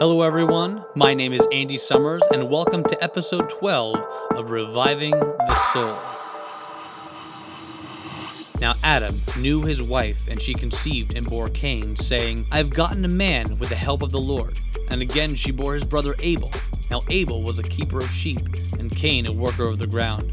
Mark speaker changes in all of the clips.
Speaker 1: Hello, everyone. My name is Andy Summers, and welcome to episode 12 of Reviving the Soul. Now, Adam knew his wife, and she conceived and bore Cain, saying, I have gotten a man with the help of the Lord. And again she bore his brother Abel. Now, Abel was a keeper of sheep, and Cain a worker of the ground.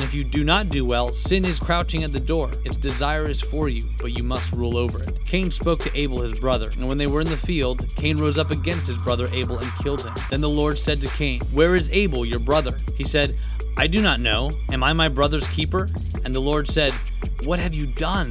Speaker 1: And if you do not do well, sin is crouching at the door. Its desire is for you, but you must rule over it. Cain spoke to Abel his brother, and when they were in the field, Cain rose up against his brother Abel and killed him. Then the Lord said to Cain, Where is Abel, your brother? He said, I do not know. Am I my brother's keeper? And the Lord said, What have you done?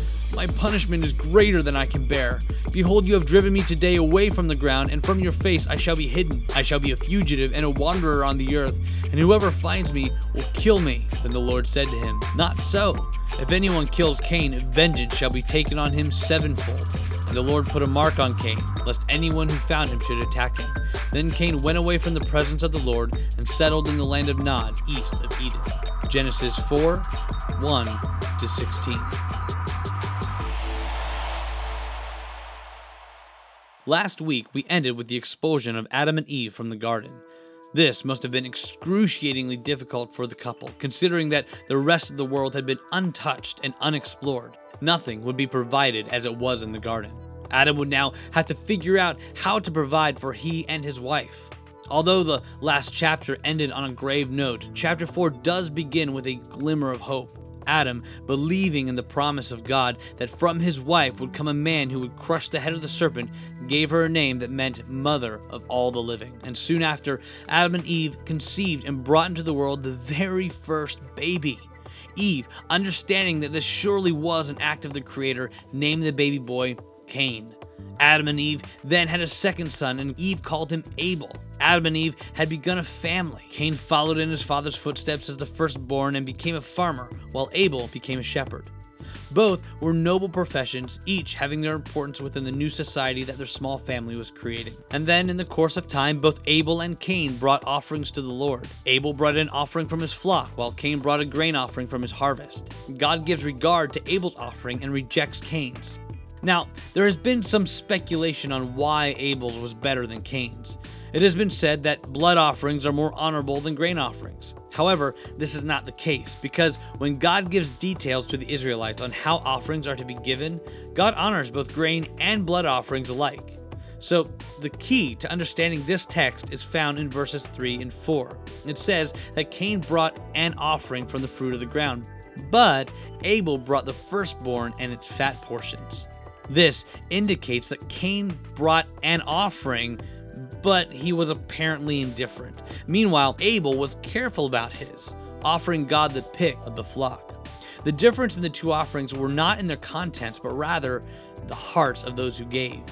Speaker 1: My punishment is greater than I can bear. Behold, you have driven me today away from the ground, and from your face I shall be hidden. I shall be a fugitive and a wanderer on the earth, and whoever finds me will kill me. Then the Lord said to him, Not so. If anyone kills Cain, vengeance shall be taken on him sevenfold. And the Lord put a mark on Cain, lest anyone who found him should attack him. Then Cain went away from the presence of the Lord and settled in the land of Nod, east of Eden. Genesis 4 1 to 16. Last week, we ended with the expulsion of Adam and Eve from the garden. This must have been excruciatingly difficult for the couple, considering that the rest of the world had been untouched and unexplored. Nothing would be provided as it was in the garden. Adam would now have to figure out how to provide for he and his wife. Although the last chapter ended on a grave note, chapter 4 does begin with a glimmer of hope. Adam, believing in the promise of God that from his wife would come a man who would crush the head of the serpent, gave her a name that meant mother of all the living. And soon after, Adam and Eve conceived and brought into the world the very first baby. Eve, understanding that this surely was an act of the Creator, named the baby boy Cain. Adam and Eve then had a second son, and Eve called him Abel. Adam and Eve had begun a family. Cain followed in his father's footsteps as the firstborn and became a farmer, while Abel became a shepherd. Both were noble professions, each having their importance within the new society that their small family was creating. And then, in the course of time, both Abel and Cain brought offerings to the Lord. Abel brought an offering from his flock, while Cain brought a grain offering from his harvest. God gives regard to Abel's offering and rejects Cain's. Now, there has been some speculation on why Abel's was better than Cain's. It has been said that blood offerings are more honorable than grain offerings. However, this is not the case because when God gives details to the Israelites on how offerings are to be given, God honors both grain and blood offerings alike. So, the key to understanding this text is found in verses 3 and 4. It says that Cain brought an offering from the fruit of the ground, but Abel brought the firstborn and its fat portions. This indicates that Cain brought an offering but he was apparently indifferent. Meanwhile, Abel was careful about his, offering God the pick of the flock. The difference in the two offerings were not in their contents, but rather the hearts of those who gave.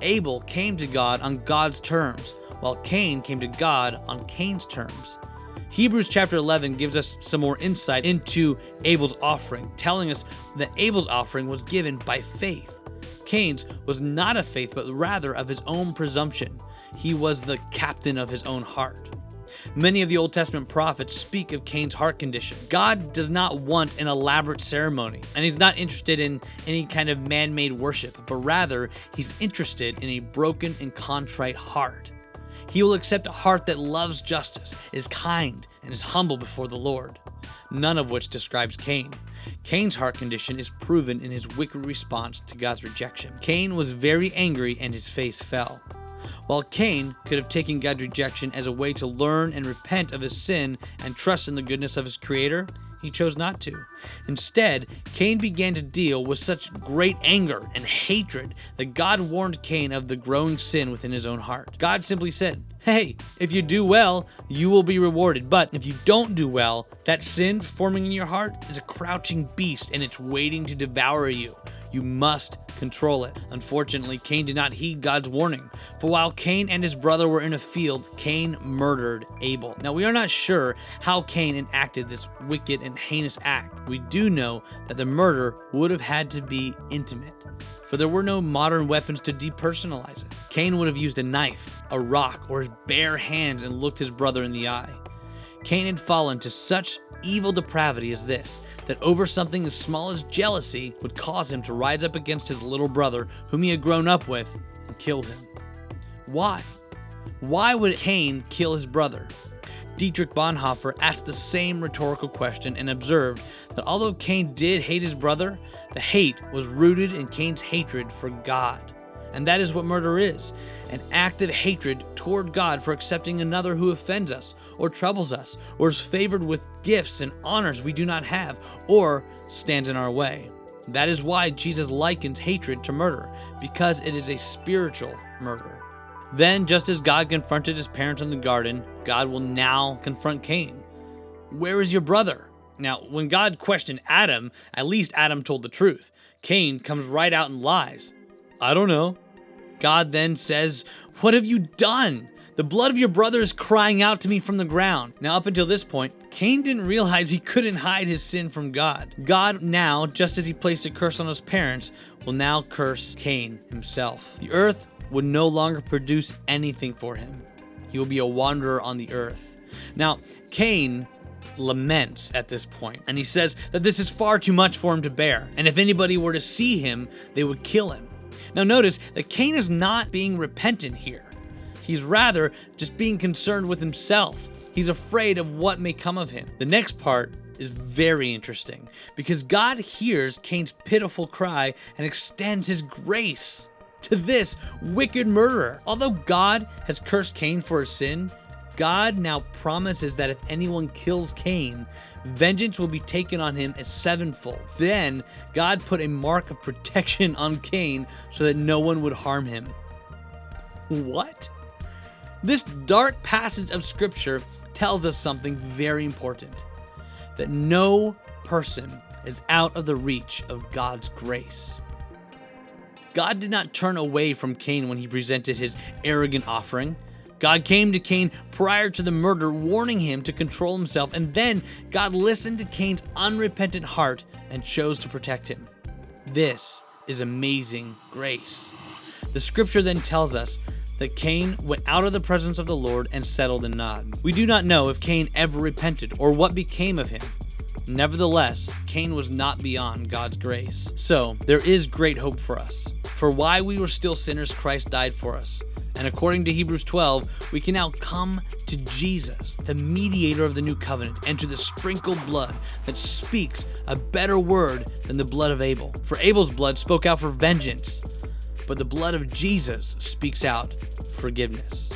Speaker 1: Abel came to God on God's terms, while Cain came to God on Cain's terms. Hebrews chapter 11 gives us some more insight into Abel's offering, telling us that Abel's offering was given by faith. Cain's was not of faith, but rather of his own presumption he was the captain of his own heart. Many of the Old Testament prophets speak of Cain's heart condition. God does not want an elaborate ceremony, and he's not interested in any kind of man made worship, but rather, he's interested in a broken and contrite heart. He will accept a heart that loves justice, is kind, and is humble before the Lord. None of which describes Cain. Cain's heart condition is proven in his wicked response to God's rejection. Cain was very angry and his face fell. While Cain could have taken God's rejection as a way to learn and repent of his sin and trust in the goodness of his Creator, he chose not to. Instead, Cain began to deal with such great anger and hatred that God warned Cain of the growing sin within his own heart. God simply said, Hey, if you do well, you will be rewarded. But if you don't do well, that sin forming in your heart is a crouching beast and it's waiting to devour you. You must control it. Unfortunately, Cain did not heed God's warning. For while Cain and his brother were in a field, Cain murdered Abel. Now, we are not sure how Cain enacted this wicked and heinous act. We do know that the murder would have had to be intimate for there were no modern weapons to depersonalize it. Cain would have used a knife, a rock, or his bare hands and looked his brother in the eye. Cain had fallen to such evil depravity as this that over something as small as jealousy would cause him to rise up against his little brother, whom he had grown up with, and kill him. Why? Why would Cain kill his brother? Dietrich Bonhoeffer asked the same rhetorical question and observed that although Cain did hate his brother, the hate was rooted in Cain's hatred for God. And that is what murder is an act of hatred toward God for accepting another who offends us, or troubles us, or is favored with gifts and honors we do not have, or stands in our way. That is why Jesus likens hatred to murder, because it is a spiritual murder. Then, just as God confronted his parents in the garden, God will now confront Cain. Where is your brother? Now, when God questioned Adam, at least Adam told the truth. Cain comes right out and lies. I don't know. God then says, What have you done? The blood of your brother is crying out to me from the ground. Now, up until this point, Cain didn't realize he couldn't hide his sin from God. God now, just as he placed a curse on his parents, will now curse Cain himself. The earth would no longer produce anything for him. He will be a wanderer on the earth. Now, Cain laments at this point, and he says that this is far too much for him to bear, and if anybody were to see him, they would kill him. Now, notice that Cain is not being repentant here. He's rather just being concerned with himself. He's afraid of what may come of him. The next part is very interesting because God hears Cain's pitiful cry and extends his grace to this wicked murderer. Although God has cursed Cain for his sin, God now promises that if anyone kills Cain, vengeance will be taken on him as sevenfold. Then God put a mark of protection on Cain so that no one would harm him. What? This dark passage of scripture tells us something very important that no person is out of the reach of God's grace. God did not turn away from Cain when he presented his arrogant offering. God came to Cain prior to the murder, warning him to control himself, and then God listened to Cain's unrepentant heart and chose to protect him. This is amazing grace. The scripture then tells us that Cain went out of the presence of the Lord and settled in Nod. We do not know if Cain ever repented or what became of him. Nevertheless, Cain was not beyond God's grace. So, there is great hope for us. For why we were still sinners, Christ died for us. And according to Hebrews 12, we can now come to Jesus, the mediator of the new covenant, and to the sprinkled blood that speaks a better word than the blood of Abel. For Abel's blood spoke out for vengeance, but the blood of Jesus speaks out forgiveness.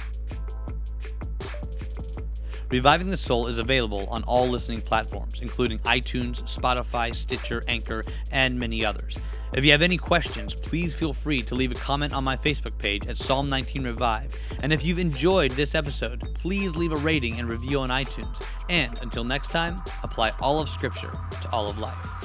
Speaker 1: Reviving the Soul is available on all listening platforms, including iTunes, Spotify, Stitcher, Anchor, and many others. If you have any questions, please feel free to leave a comment on my Facebook page at Psalm 19 Revive. And if you've enjoyed this episode, please leave a rating and review on iTunes. And until next time, apply all of Scripture to all of life.